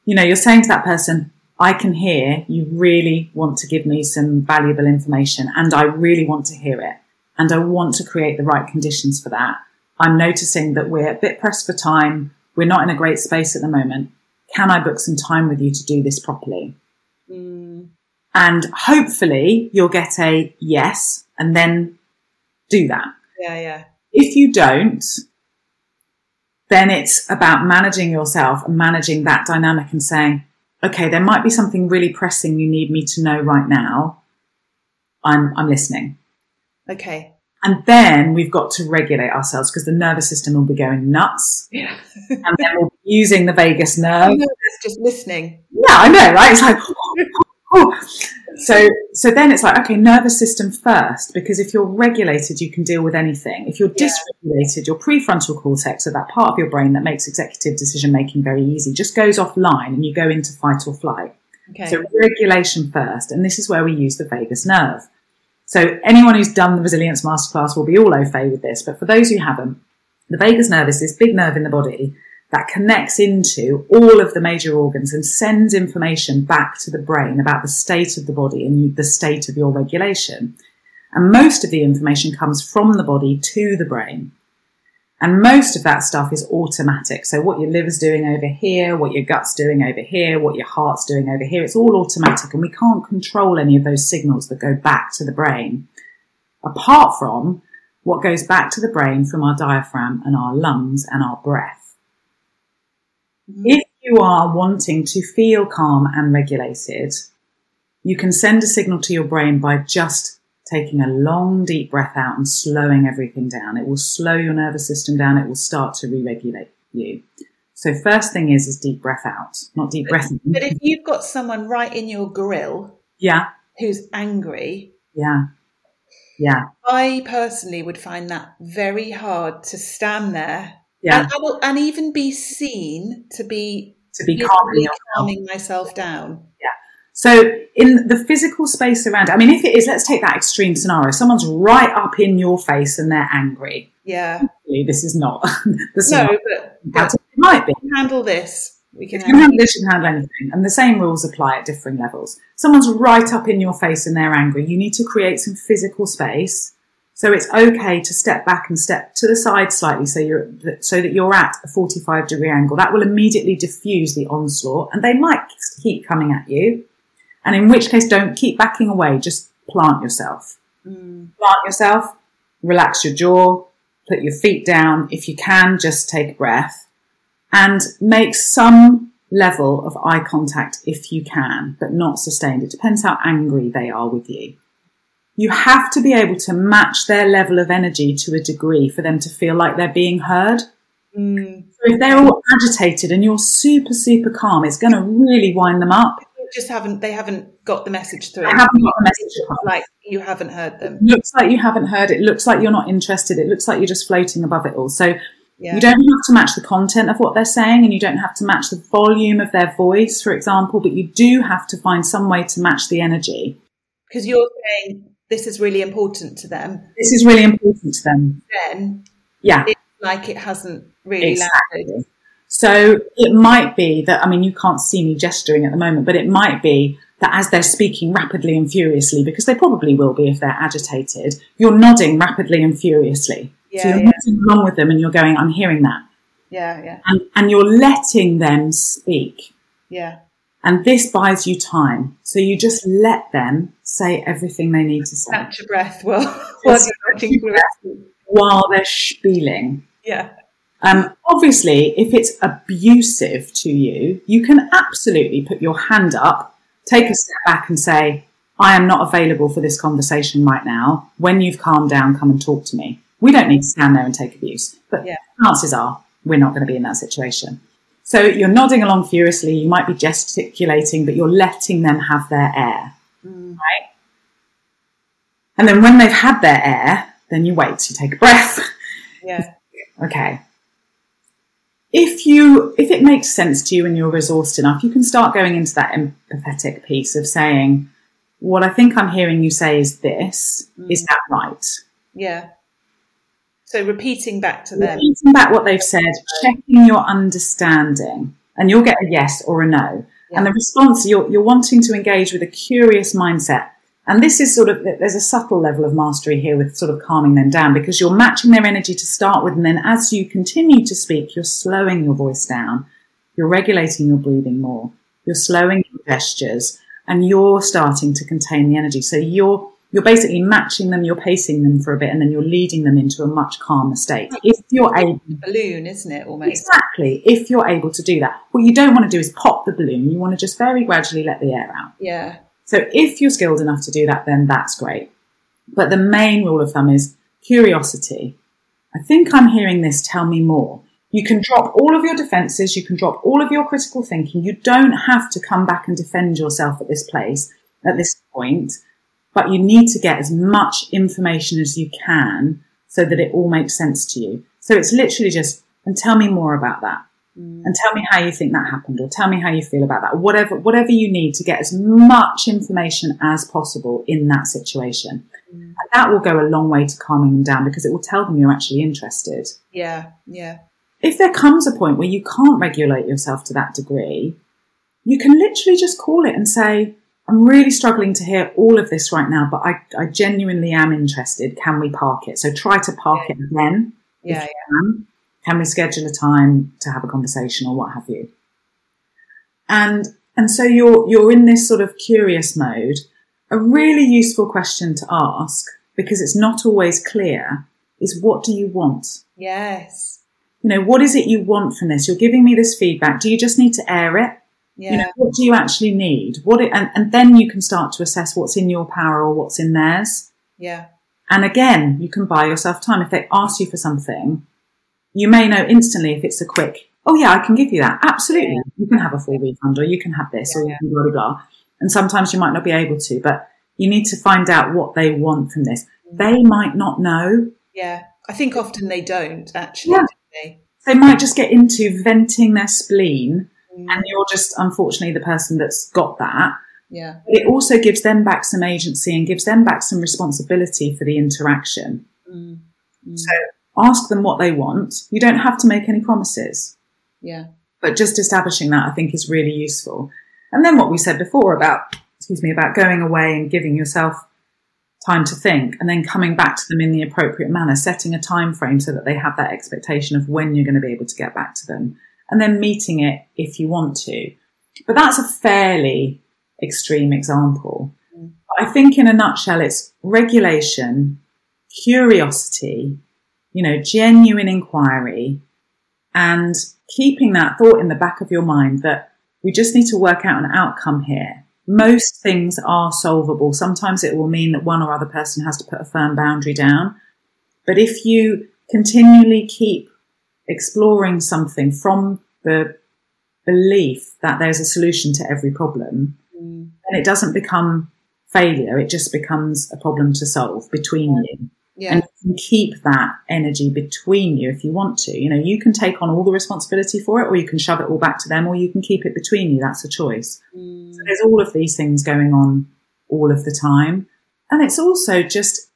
you know, you're saying to that person, I can hear you really want to give me some valuable information and I really want to hear it. And I want to create the right conditions for that. I'm noticing that we're a bit pressed for time. We're not in a great space at the moment. Can I book some time with you to do this properly? Mm. And hopefully you'll get a yes and then do that. Yeah, yeah. If you don't, then it's about managing yourself and managing that dynamic and saying, okay, there might be something really pressing you need me to know right now. I'm, I'm listening. Okay. And then we've got to regulate ourselves because the nervous system will be going nuts. Yeah. and then we'll be using the vagus nerve. Oh, just listening. Yeah, I know, right? It's like, oh, oh, oh. So, so then it's like, okay, nervous system first, because if you're regulated, you can deal with anything. If you're yeah. dysregulated, your prefrontal cortex, so that part of your brain that makes executive decision making very easy, just goes offline and you go into fight or flight. Okay. So regulation first, and this is where we use the vagus nerve. So anyone who's done the resilience masterclass will be all au fait with this, but for those who haven't, the vagus nerve is this big nerve in the body that connects into all of the major organs and sends information back to the brain about the state of the body and the state of your regulation. And most of the information comes from the body to the brain. And most of that stuff is automatic. So what your liver's doing over here, what your gut's doing over here, what your heart's doing over here, it's all automatic and we can't control any of those signals that go back to the brain. Apart from what goes back to the brain from our diaphragm and our lungs and our breath. Mm-hmm. If you are wanting to feel calm and regulated, you can send a signal to your brain by just taking a long, deep breath out and slowing everything down. It will slow your nervous system down. It will start to re-regulate you. So first thing is, is deep breath out, not deep breath in. But if you've got someone right in your grill, yeah, who's angry, yeah, yeah, I personally would find that very hard to stand there yeah. And, and, even be seen to be to be calming, calming myself down. Yeah. So in the physical space around, I mean, if it is, let's take that extreme scenario. Someone's right up in your face and they're angry. Yeah. This is not. this no, not, but, it might be. Handle this. We can, handle, handle this, you can handle anything. And the same rules apply at different levels. Someone's right up in your face and they're angry. You need to create some physical space so it's okay to step back and step to the side slightly so you're, so that you're at a 45 degree angle. That will immediately diffuse the onslaught and they might keep coming at you. And in which case, don't keep backing away. Just plant yourself. Mm. Plant yourself, relax your jaw, put your feet down. If you can, just take a breath and make some level of eye contact if you can, but not sustained. It depends how angry they are with you you have to be able to match their level of energy to a degree for them to feel like they're being heard. Mm. So if they're all agitated and you're super, super calm, it's going to really wind them up. Just haven't they haven't got the message through? They haven't got the message across. Like you haven't heard them. It looks like you haven't heard it. Looks like you're not interested. It looks like you're just floating above it all. So yeah. you don't have to match the content of what they're saying, and you don't have to match the volume of their voice, for example. But you do have to find some way to match the energy. Because you're saying this is really important to them. This is really important to them. Then, yeah, it's like it hasn't really exactly. landed. So it might be that I mean you can't see me gesturing at the moment, but it might be that as they're speaking rapidly and furiously, because they probably will be if they're agitated, you're nodding rapidly and furiously. Yeah, so you're yeah. nodding along with them and you're going, I'm hearing that. Yeah, yeah. And, and you're letting them speak. Yeah. And this buys you time. So you just let them say everything they need to say. Catch your breath while, while you're While they're spieling. Yeah. Um, obviously, if it's abusive to you, you can absolutely put your hand up, take a step back and say, I am not available for this conversation right now. When you've calmed down, come and talk to me. We don't need to stand there and take abuse, but yeah. chances are we're not going to be in that situation. So you're nodding along furiously, you might be gesticulating, but you're letting them have their air, mm. right? And then when they've had their air, then you wait, you take a breath. Yeah. okay. If you if it makes sense to you and you're resourced enough, you can start going into that empathetic piece of saying, "What I think I'm hearing you say is this. Mm. Is that right?" Yeah. So repeating back to them, repeating back what they've said, checking your understanding, and you'll get a yes or a no. Yeah. And the response you're you're wanting to engage with a curious mindset and this is sort of, there's a subtle level of mastery here with sort of calming them down because you're matching their energy to start with. And then as you continue to speak, you're slowing your voice down. You're regulating your breathing more. You're slowing your gestures and you're starting to contain the energy. So you're, you're basically matching them, you're pacing them for a bit, and then you're leading them into a much calmer state. If you're able, balloon, isn't it? Almost exactly. If you're able to do that, what you don't want to do is pop the balloon. You want to just very gradually let the air out. Yeah. So if you're skilled enough to do that, then that's great. But the main rule of thumb is curiosity. I think I'm hearing this. Tell me more. You can drop all of your defenses. You can drop all of your critical thinking. You don't have to come back and defend yourself at this place, at this point, but you need to get as much information as you can so that it all makes sense to you. So it's literally just, and tell me more about that. Mm. And tell me how you think that happened, or tell me how you feel about that. Whatever, whatever you need to get as much information as possible in that situation. Mm. And that will go a long way to calming them down because it will tell them you're actually interested. Yeah, yeah. If there comes a point where you can't regulate yourself to that degree, you can literally just call it and say, I'm really struggling to hear all of this right now, but I, I genuinely am interested. Can we park it? So try to park yeah. it again. Yeah, yeah. Can we schedule a time to have a conversation or what have you? And, and so you're, you're in this sort of curious mode. A really useful question to ask because it's not always clear is what do you want? Yes. You know, what is it you want from this? You're giving me this feedback. Do you just need to air it? Yeah. You know, what do you actually need? What it, and, and then you can start to assess what's in your power or what's in theirs. Yeah. And again, you can buy yourself time. If they ask you for something, you may know instantly if it's a quick, oh yeah, I can give you that. Absolutely. Yeah. You can have a full refund or you can have this yeah, or you can blah, blah, blah. And sometimes you might not be able to, but you need to find out what they want from this. Mm. They might not know. Yeah. I think often they don't actually. Yeah. They? they? might just get into venting their spleen mm. and you're just unfortunately the person that's got that. Yeah. But it also gives them back some agency and gives them back some responsibility for the interaction. Mm. mm. So ask them what they want. You don't have to make any promises. Yeah. But just establishing that I think is really useful. And then what we said before about, excuse me, about going away and giving yourself time to think and then coming back to them in the appropriate manner, setting a time frame so that they have that expectation of when you're going to be able to get back to them and then meeting it if you want to. But that's a fairly extreme example. Mm. I think in a nutshell, it's regulation, curiosity, you know, genuine inquiry and keeping that thought in the back of your mind that we just need to work out an outcome here. Most things are solvable. Sometimes it will mean that one or other person has to put a firm boundary down. But if you continually keep exploring something from the belief that there's a solution to every problem, mm. then it doesn't become failure. It just becomes a problem to solve between yeah. you. Yeah. And you can keep that energy between you if you want to. You know, you can take on all the responsibility for it, or you can shove it all back to them, or you can keep it between you. That's a choice. Mm. So there's all of these things going on all of the time. And it's also just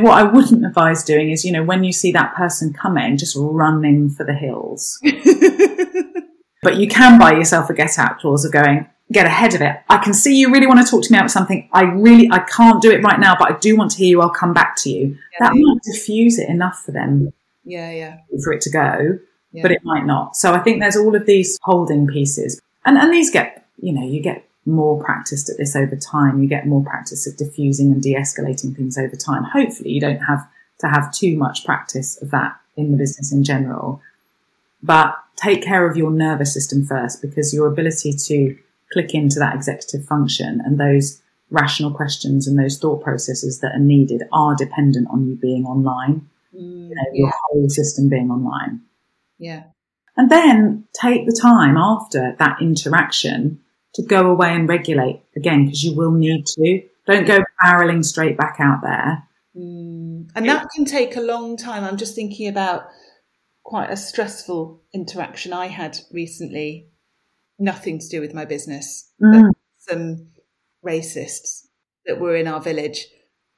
what I wouldn't advise doing is, you know, when you see that person coming, just running for the hills. but you can buy yourself a get out clause of going, get ahead of it. I can see you really want to talk to me about something. I really, I can't do it right now, but I do want to hear you. I'll come back to you. Yeah, that might diffuse it enough for them. Yeah, yeah. For it to go, yeah. but it might not. So I think there's all of these holding pieces and, and these get, you know, you get more practiced at this over time. You get more practice at diffusing and de-escalating things over time. Hopefully you don't have to have too much practice of that in the business in general, but take care of your nervous system first because your ability to click into that executive function and those rational questions and those thought processes that are needed are dependent on you being online, mm, you know, yeah. your whole system being online. Yeah. And then take the time after that interaction to go away and regulate again, because you will need to. Don't go barreling straight back out there. Mm. And that can take a long time. I'm just thinking about quite a stressful interaction I had recently. Nothing to do with my business, Mm. some racists that were in our village,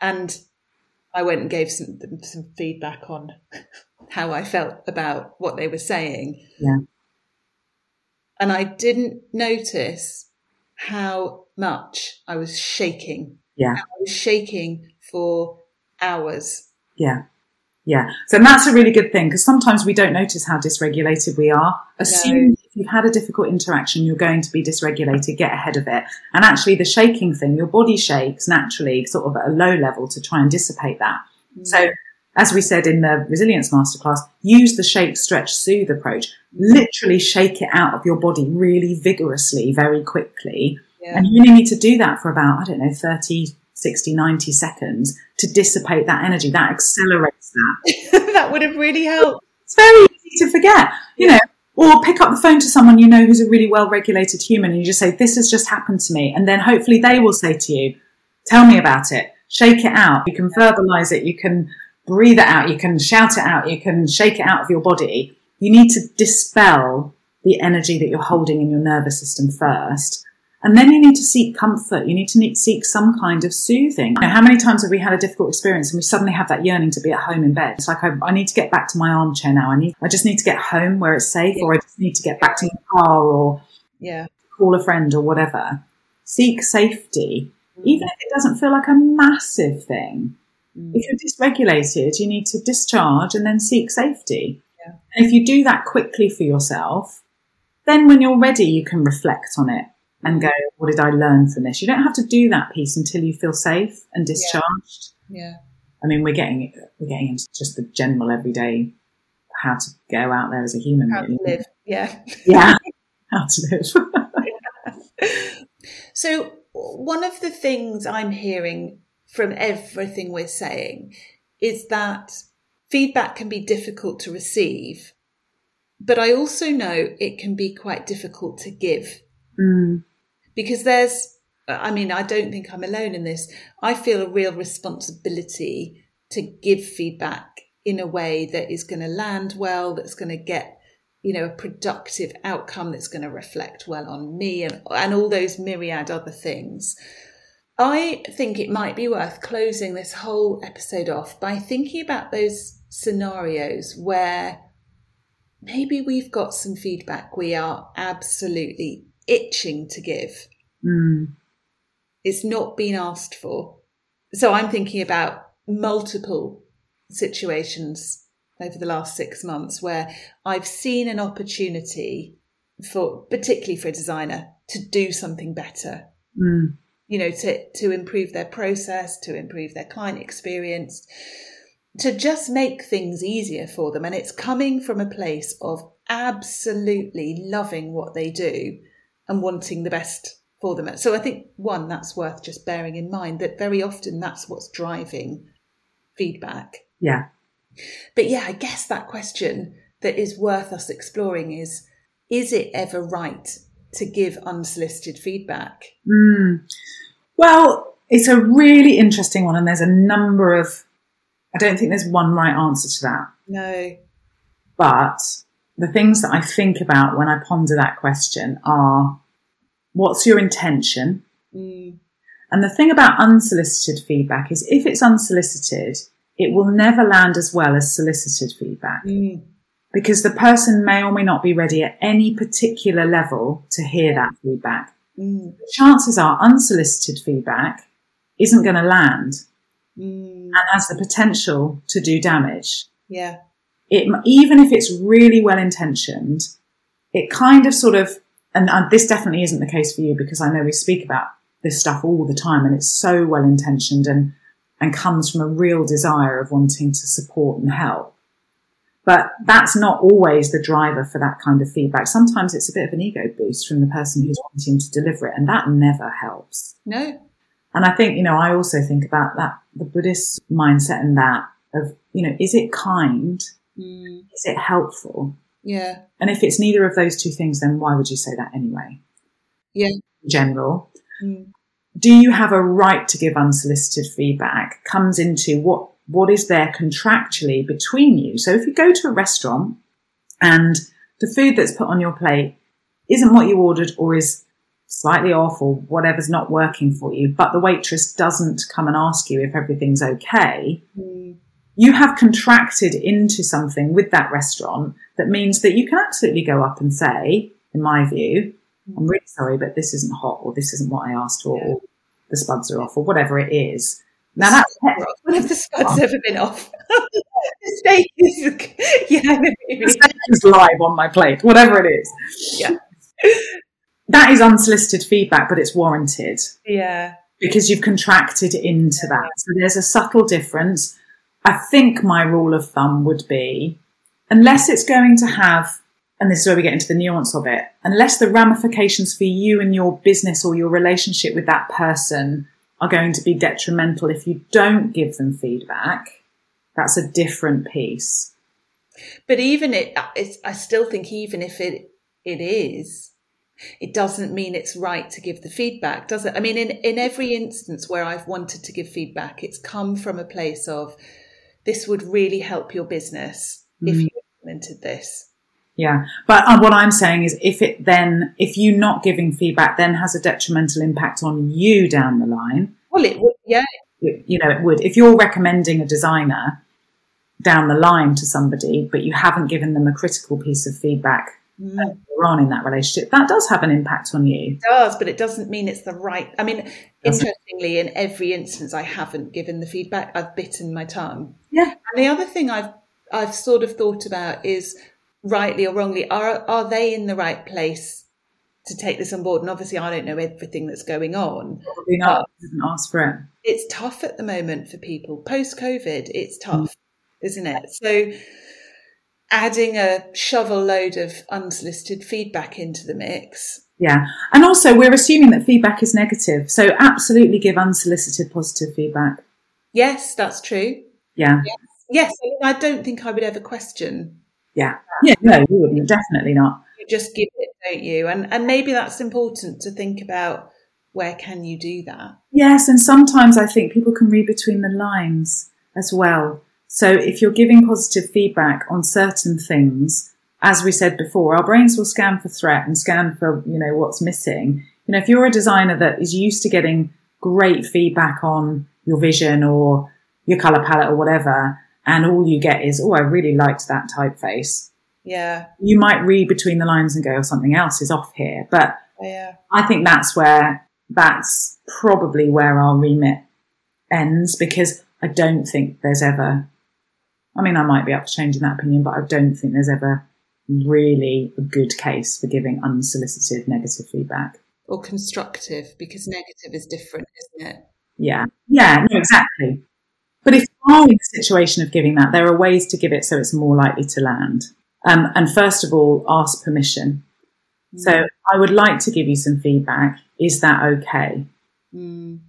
and I went and gave some some feedback on how I felt about what they were saying. Yeah. And I didn't notice how much I was shaking. Yeah. I was shaking for hours. Yeah. Yeah. So that's a really good thing because sometimes we don't notice how dysregulated we are. Assume you've had a difficult interaction, you're going to be dysregulated, get ahead of it. And actually, the shaking thing, your body shakes naturally, sort of at a low level to try and dissipate that. Mm. So, as we said in the resilience masterclass, use the shake, stretch, soothe approach. Literally shake it out of your body really vigorously, very quickly. Yeah. And you only need to do that for about, I don't know, 30, 60, 90 seconds to dissipate that energy. That accelerates that. that would have really helped. It's very easy to forget, you know, or pick up the phone to someone you know who's a really well regulated human and you just say, This has just happened to me. And then hopefully they will say to you, Tell me about it. Shake it out. You can verbalize it. You can breathe it out. You can shout it out. You can shake it out of your body. You need to dispel the energy that you're holding in your nervous system first. And then you need to seek comfort. You need to need, seek some kind of soothing. Know, how many times have we had a difficult experience and we suddenly have that yearning to be at home in bed? It's like, I, I need to get back to my armchair now. I need, I just need to get home where it's safe or I just need to get back to my car or Yeah. call a friend or whatever. Seek safety, even if it doesn't feel like a massive thing. Mm. If you're dysregulated, you need to discharge and then seek safety. Yeah. And if you do that quickly for yourself, then when you're ready, you can reflect on it and go, what did I learn from this? You don't have to do that piece until you feel safe and discharged. Yeah. I mean, we're getting, we're getting into just the general everyday how to go out there as a human. How to live. Yeah. Yeah. how to live. So, one of the things I'm hearing from everything we're saying is that feedback can be difficult to receive, but I also know it can be quite difficult to give Mm. because there's, I mean, I don't think I'm alone in this. I feel a real responsibility to give feedback in a way that is going to land well, that's going to get, you know, a productive outcome that's going to reflect well on me and, and all those myriad other things. I think it might be worth closing this whole episode off by thinking about those scenarios where maybe we've got some feedback we are absolutely itching to give. Mm. It's not been asked for. So I'm thinking about multiple situations over the last six months where I've seen an opportunity for, particularly for a designer, to do something better. Mm. You know, to, to improve their process, to improve their client experience, to just make things easier for them. And it's coming from a place of absolutely loving what they do and wanting the best for them. So I think one, that's worth just bearing in mind that very often that's what's driving feedback. Yeah. But yeah, I guess that question that is worth us exploring is is it ever right to give unsolicited feedback? Mm. Well, it's a really interesting one, and there's a number of. I don't think there's one right answer to that. No. But the things that I think about when I ponder that question are what's your intention? Mm, And the thing about unsolicited feedback is if it's unsolicited, it will never land as well as solicited feedback mm, because the person may or may not be ready at any particular level to hear that feedback. mm, Chances are unsolicited feedback isn't going to land mm, and has the potential to do damage. yeah. It, even if it's really well intentioned, it kind of sort of, and, this definitely isn't the case for you because I know we speak about this stuff all the time and it's so well intentioned and, and comes from a real desire of wanting to support and help. But that's not always the driver for that kind of feedback. Sometimes it's a bit of an ego boost from the person who's wanting to deliver it, and that never helps. No. And I think, you know, I also think about that, the Buddhist mindset and that of, you know, is it kind? Mm, Is it helpful? yeah. And if it's neither of those two things, then why would you say that anyway? Yeah. In general. Mm, Do you have a right to give unsolicited feedback? Comes into what what is there contractually between you. So if you go to a restaurant and the food that's put on your plate isn't what you ordered or is slightly off or whatever's not working for you, but the waitress doesn't come and ask you if everything's okay, mm. You have contracted into something with that restaurant that means that you can absolutely go up and say, in my view, I'm really sorry, but this isn't hot or this isn't what I asked for or the spuds are off or whatever it is. Now that's when have the spuds ever been off? the steak is yeah, the steak is live on my plate, whatever it is. Yeah that is unsolicited feedback, but it's warranted. Yeah. Because you've contracted into that. So there's a subtle difference. I think my rule of thumb would be unless it's going to have, and this is where we get into the nuance of it, unless the ramifications for you and your business or your relationship with that person are going to be detrimental if you don't give them feedback, that's a different piece. But even it, I still think even if it it is, it doesn't mean it's right to give the feedback, does it? I mean, in, in every instance where I've wanted to give feedback, it's come from a place of this would really help your business mm. if you implemented this. Yeah. But uh, what I'm saying is if it then, if you not giving feedback then has a detrimental impact on you down the line. Well, it would, yeah. You know, it would. If you're recommending a designer down the line to somebody, but you haven't given them a critical piece of feedback mm. on in that relationship, that does have an impact on you. It does, but it doesn't mean it's the right. I mean, interestingly, in every instance, I haven't given the feedback. I've bitten my tongue. Yeah. And the other thing I've I've sort of thought about is rightly or wrongly, are are they in the right place to take this on board? And obviously, I don't know everything that's going on. Probably not. Didn't ask for it. It's tough at the moment for people post COVID. It's tough, mm. isn't it? So adding a shovel load of unsolicited feedback into the mix. Yeah. And also, we're assuming that feedback is negative. So, absolutely give unsolicited positive feedback. Yes, that's true. Yeah. Yes. yes. I don't think I would ever question. Yeah. Yeah. No, you wouldn't. Definitely not. You just give it, don't you? And, and maybe that's important to think about where can you do that? Yes. And sometimes I think people can read between the lines as well. So if you're giving positive feedback on certain things, as we said before, our brains will scan for threat and scan for, you know, what's missing. You know, if you're a designer that is used to getting great feedback on your vision or your color palette or whatever, and all you get is, oh, I really liked that typeface. Yeah. You might read between the lines and go, oh, something else is off here. But oh, yeah. I think that's where, that's probably where our remit ends because I don't think there's ever I mean, I might be up to changing that opinion, but I don't think there's ever really a good case for giving unsolicited negative feedback. Or constructive, because negative is different, isn't it? Yeah. Yeah, no, exactly. But if you are in the situation of giving that, there are ways to give it so it's more likely to land. Um, and first of all, ask permission. Mm. So I would like to give you some feedback. Is that okay? Mm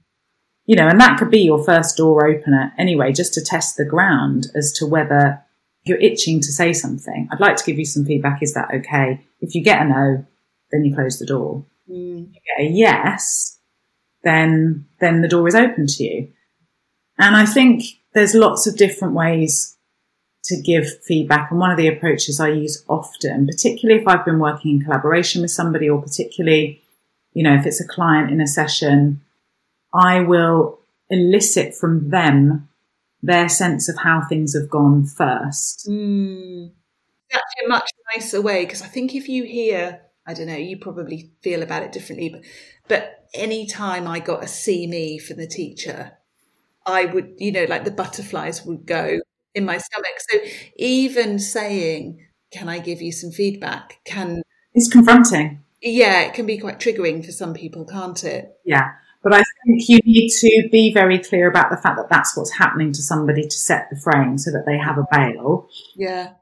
you know, and that could be your first door opener anyway, just to test the ground as to whether you're itching to say something. I'd like to give you some feedback. Is that okay? If you get a no, then you close the door. Mm. If you get a yes, then, then the door is open to you. And I think there's lots of different ways to give feedback. And one of the approaches I use often, particularly if I've been working in collaboration with somebody or particularly, you know, if it's a client in a session, I will elicit from them their sense of how things have gone first. Mm. That's a much nicer way because I think if you hear, I don't know, you probably feel about it differently, but but any time I got a see me from the teacher, I would, you know, like the butterflies would go in my stomach. So even saying, "Can I give you some feedback?" can it's confronting. Yeah, it can be quite triggering for some people, can't it? Yeah. But I think you need to be very clear about the fact that that's what's happening to somebody to set the frame so that they have a bail. Yeah.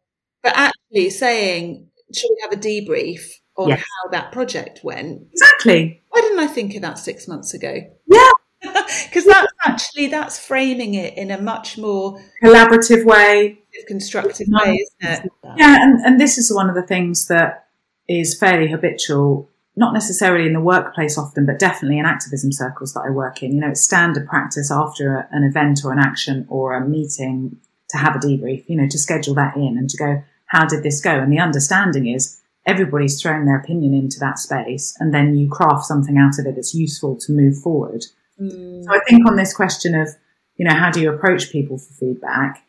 But actually saying, should we have a debrief on yes. how that project went? Exactly. Why didn't I think of that six months ago? Yeah. Because that's actually, that's framing it in a much more collaborative way, constructive way, isn't it? Yeah. And, and this is one of the things that is fairly habitual not necessarily in the workplace often, but definitely in activism circles that I work in. You know, it's standard practice after an event or an action or a meeting to have a debrief, you know, to schedule that in and to go, how did this go? And the understanding is everybody's throwing their opinion into that space and then you craft something out of it that's useful to move forward. Mm. So I think on this question of, you know, how do you approach people for feedback?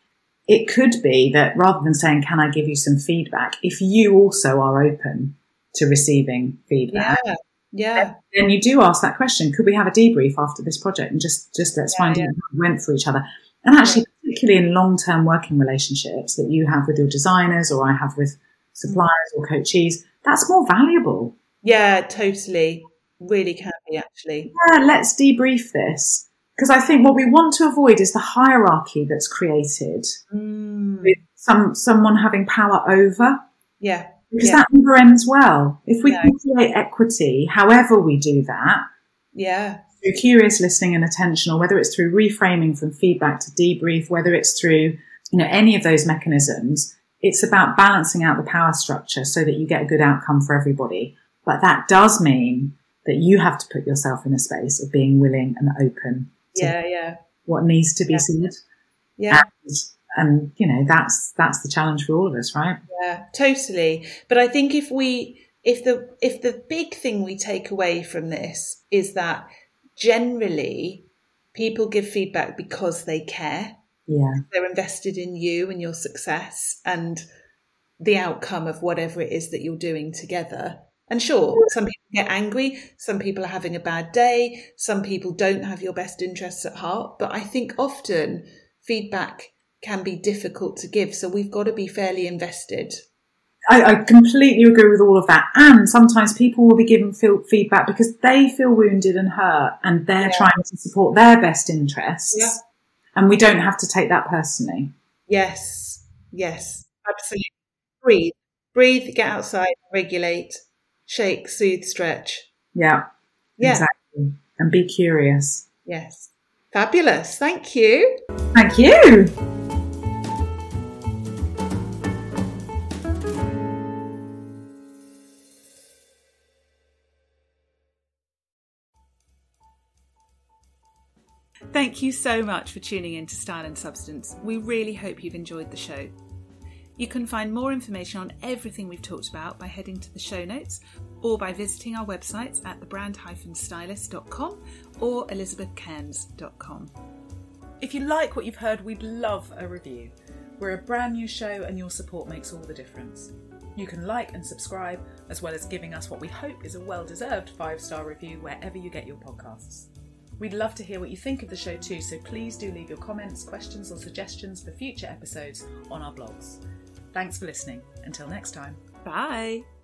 It could be that rather than saying, can I give you some feedback? If you also are open to receiving feedback. Yeah. Yeah. Then, you do ask that question, could we have a debrief after this project and just, just let's yeah, find yeah. out how it went for each other. And actually, particularly in long-term working relationships that you have with your designers or I have with suppliers mm. or coachees, that's more valuable. Yeah, totally. Really can be actually. Yeah, let's debrief this. Because I think what we want to avoid is the hierarchy that's created mm. with some someone having power over. Yeah. Because yeah. that never ends well. If we can create equity, however we do that, yeah, through curious listening and attention, or whether it's through reframing from feedback to debrief, whether it's through you know any of those mechanisms, it's about balancing out the power structure so that you get a good outcome for everybody. But that does mean that you have to put yourself in a space of being willing and open. yeah, yeah. What needs to be yeah. said. Yeah. And, and you know that's that's the challenge for all of us, right? Yeah, totally. But I think if we if the if the big thing we take away from this is that generally people give feedback because they care. Yeah. They're invested in you and your success and the outcome of whatever it is that you're doing together. And sure, some people get angry, some people are having a bad day, some people don't have your best interests at heart. But I think often feedback can be difficult to give. So we've got to be fairly invested. I, I completely agree with all of that. And sometimes people will be given feedback because they feel wounded and hurt and they're yeah. trying to support their best interests. Yeah. And we don't have to take that personally. Yes, yes, absolutely. Breathe, breathe, get outside, regulate shake, soothe, stretch. Yeah. Yeah. Exactly. And be curious. Yes. Fabulous. Thank you. Thank you. Thank you so much for tuning in to Style and Substance. We really hope you've enjoyed the show. You can find more information on everything we've talked about by heading to the show notes or by visiting our websites at thebrand-stylist.com or elizabethcairns.com. If you like what you've heard, we'd love a review. We're a brand new show and your support makes all the difference. You can like and subscribe, as well as giving us what we hope is a well deserved five star review wherever you get your podcasts. We'd love to hear what you think of the show too, so please do leave your comments, questions, or suggestions for future episodes on our blogs. Thanks for listening. Until next time. Bye.